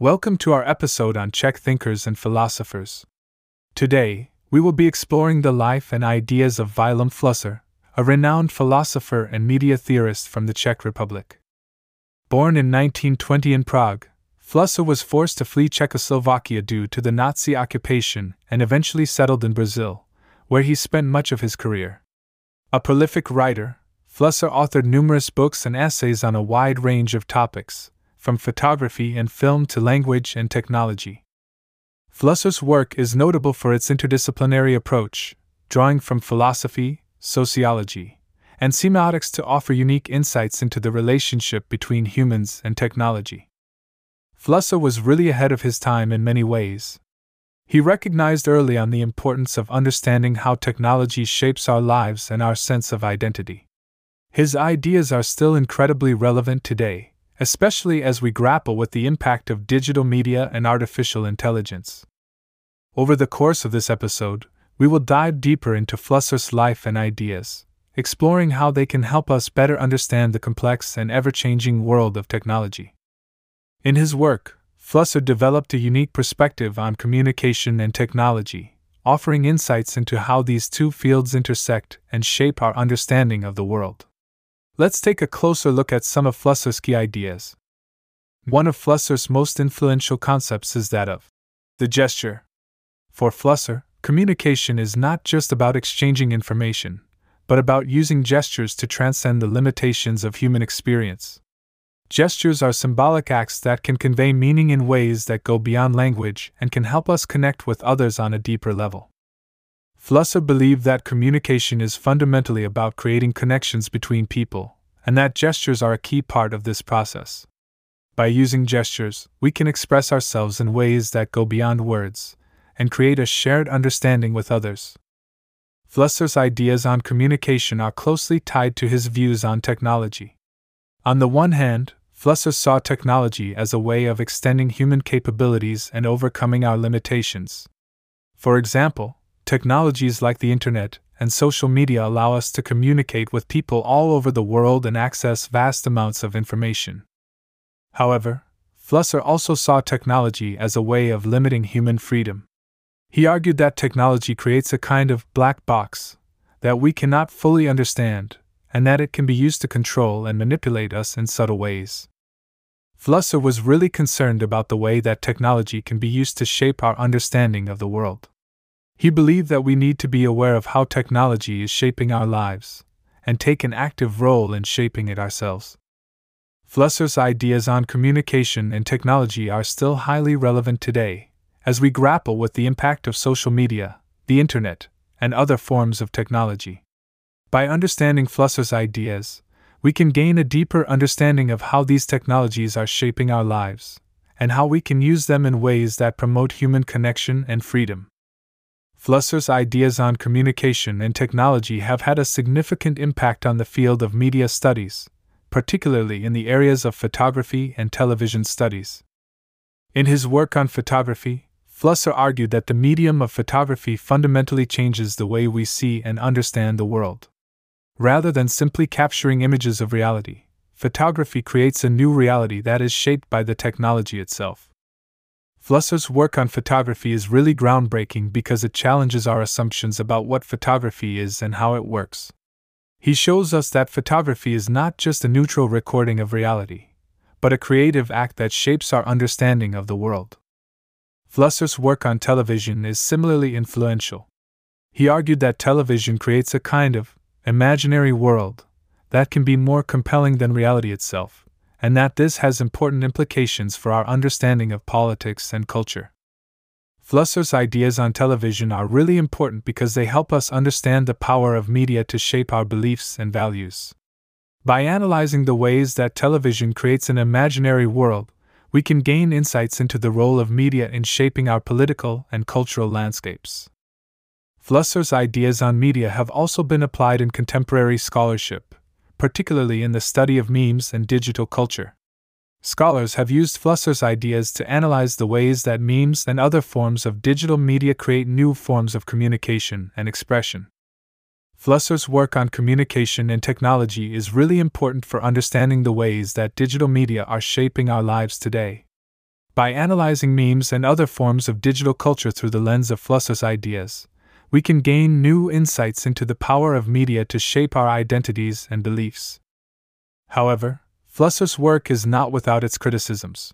Welcome to our episode on Czech thinkers and philosophers. Today, we will be exploring the life and ideas of Vilém Flusser, a renowned philosopher and media theorist from the Czech Republic. Born in 1920 in Prague, Flusser was forced to flee Czechoslovakia due to the Nazi occupation and eventually settled in Brazil, where he spent much of his career. A prolific writer, Flusser authored numerous books and essays on a wide range of topics, from photography and film to language and technology. Flusser's work is notable for its interdisciplinary approach, drawing from philosophy, sociology, and semiotics to offer unique insights into the relationship between humans and technology. Flusser was really ahead of his time in many ways. He recognized early on the importance of understanding how technology shapes our lives and our sense of identity. His ideas are still incredibly relevant today, especially as we grapple with the impact of digital media and artificial intelligence. Over the course of this episode, we will dive deeper into Flusser's life and ideas, exploring how they can help us better understand the complex and ever changing world of technology. In his work, Flusser developed a unique perspective on communication and technology, offering insights into how these two fields intersect and shape our understanding of the world. Let's take a closer look at some of Flusser's key ideas. One of Flusser's most influential concepts is that of the gesture. For Flusser, communication is not just about exchanging information, but about using gestures to transcend the limitations of human experience. Gestures are symbolic acts that can convey meaning in ways that go beyond language and can help us connect with others on a deeper level. Flusser believed that communication is fundamentally about creating connections between people, and that gestures are a key part of this process. By using gestures, we can express ourselves in ways that go beyond words and create a shared understanding with others. Flusser's ideas on communication are closely tied to his views on technology. On the one hand, Flusser saw technology as a way of extending human capabilities and overcoming our limitations. For example, Technologies like the internet and social media allow us to communicate with people all over the world and access vast amounts of information. However, Flusser also saw technology as a way of limiting human freedom. He argued that technology creates a kind of black box that we cannot fully understand, and that it can be used to control and manipulate us in subtle ways. Flusser was really concerned about the way that technology can be used to shape our understanding of the world. He believed that we need to be aware of how technology is shaping our lives, and take an active role in shaping it ourselves. Flusser's ideas on communication and technology are still highly relevant today, as we grapple with the impact of social media, the internet, and other forms of technology. By understanding Flusser's ideas, we can gain a deeper understanding of how these technologies are shaping our lives, and how we can use them in ways that promote human connection and freedom. Flusser's ideas on communication and technology have had a significant impact on the field of media studies, particularly in the areas of photography and television studies. In his work on photography, Flusser argued that the medium of photography fundamentally changes the way we see and understand the world. Rather than simply capturing images of reality, photography creates a new reality that is shaped by the technology itself. Flusser's work on photography is really groundbreaking because it challenges our assumptions about what photography is and how it works. He shows us that photography is not just a neutral recording of reality, but a creative act that shapes our understanding of the world. Flusser's work on television is similarly influential. He argued that television creates a kind of imaginary world that can be more compelling than reality itself, and that this has important implications for our understanding of politics and culture. Flusser's ideas on television are really important because they help us understand the power of media to shape our beliefs and values. By analyzing the ways that television creates an imaginary world, we can gain insights into the role of media in shaping our political and cultural landscapes. Flusser's ideas on media have also been applied in contemporary scholarship, particularly in the study of memes and digital culture. Scholars have used Flusser's ideas to analyze the ways that memes and other forms of digital media create new forms of communication and expression. Flusser's work on communication and technology is really important for understanding the ways that digital media are shaping our lives today. By analyzing memes and other forms of digital culture through the lens of Flusser's ideas, we can gain new insights into the power of media to shape our identities and beliefs. However, Flusser's work is not without its criticisms.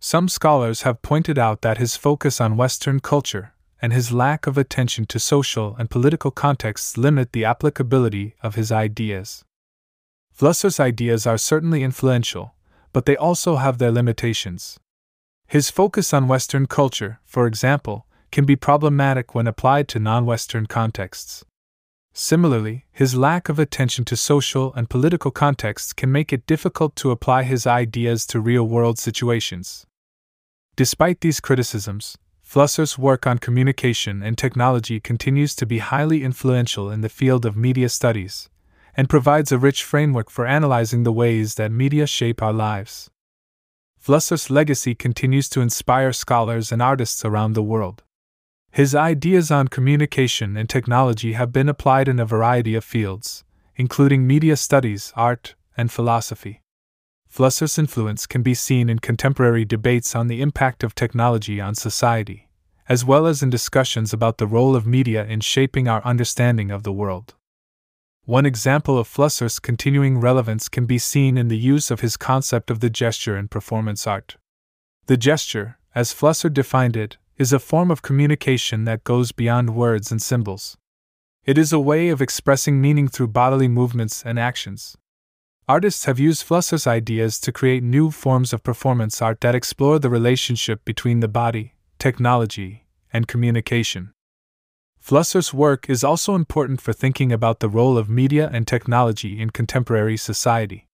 Some scholars have pointed out that his focus on Western culture and his lack of attention to social and political contexts limit the applicability of his ideas. Flusser's ideas are certainly influential, but they also have their limitations. His focus on Western culture, for example, can be problematic when applied to non Western contexts. Similarly, his lack of attention to social and political contexts can make it difficult to apply his ideas to real world situations. Despite these criticisms, Flusser's work on communication and technology continues to be highly influential in the field of media studies, and provides a rich framework for analyzing the ways that media shape our lives. Flusser's legacy continues to inspire scholars and artists around the world. His ideas on communication and technology have been applied in a variety of fields, including media studies, art, and philosophy. Flusser's influence can be seen in contemporary debates on the impact of technology on society, as well as in discussions about the role of media in shaping our understanding of the world. One example of Flusser's continuing relevance can be seen in the use of his concept of the gesture in performance art. The gesture, as Flusser defined it, is a form of communication that goes beyond words and symbols. It is a way of expressing meaning through bodily movements and actions. Artists have used Flusser's ideas to create new forms of performance art that explore the relationship between the body, technology, and communication. Flusser's work is also important for thinking about the role of media and technology in contemporary society.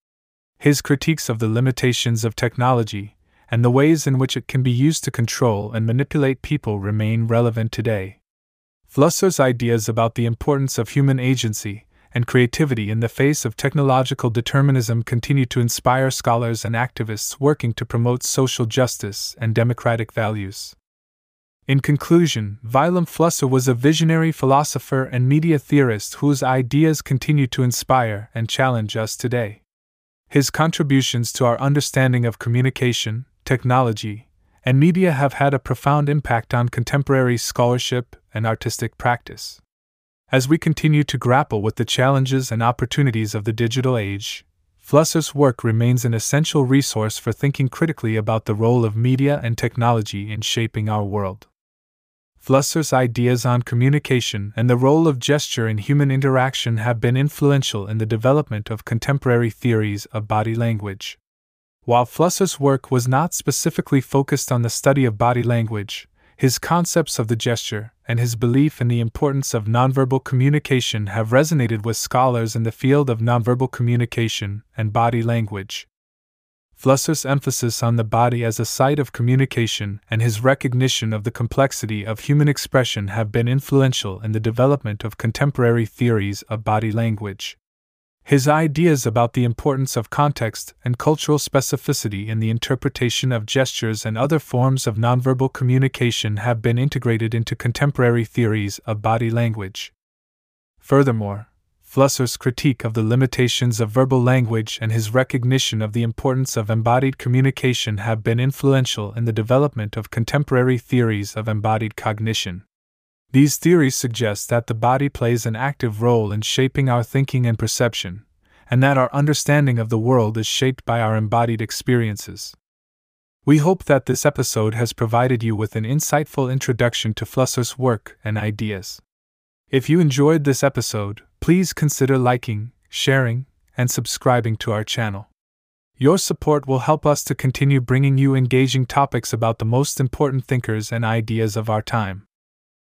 His critiques of the limitations of technology and the ways in which it can be used to control and manipulate people remain relevant today. Flusser's ideas about the importance of human agency and creativity in the face of technological determinism continue to inspire scholars and activists working to promote social justice and democratic values. In conclusion, Vilém Flusser was a visionary philosopher and media theorist whose ideas continue to inspire and challenge us today. His contributions to our understanding of communication, technology, and media have had a profound impact on contemporary scholarship and artistic practice. As we continue to grapple with the challenges and opportunities of the digital age, Flusser's work remains an essential resource for thinking critically about the role of media and technology in shaping our world. Flusser's ideas on communication and the role of gesture in human interaction have been influential in the development of contemporary theories of body language. While Flusser's work was not specifically focused on the study of body language, his concepts of the gesture and his belief in the importance of nonverbal communication have resonated with scholars in the field of nonverbal communication and body language. Flusser's emphasis on the body as a site of communication and his recognition of the complexity of human expression have been influential in the development of contemporary theories of body language. His ideas about the importance of context and cultural specificity in the interpretation of gestures and other forms of nonverbal communication have been integrated into contemporary theories of body language. Furthermore, Flusser's critique of the limitations of verbal language and his recognition of the importance of embodied communication have been influential in the development of contemporary theories of embodied cognition. These theories suggest that the body plays an active role in shaping our thinking and perception, and that our understanding of the world is shaped by our embodied experiences. We hope that this episode has provided you with an insightful introduction to Flusser's work and ideas. If you enjoyed this episode, please consider liking, sharing, and subscribing to our channel. Your support will help us to continue bringing you engaging topics about the most important thinkers and ideas of our time.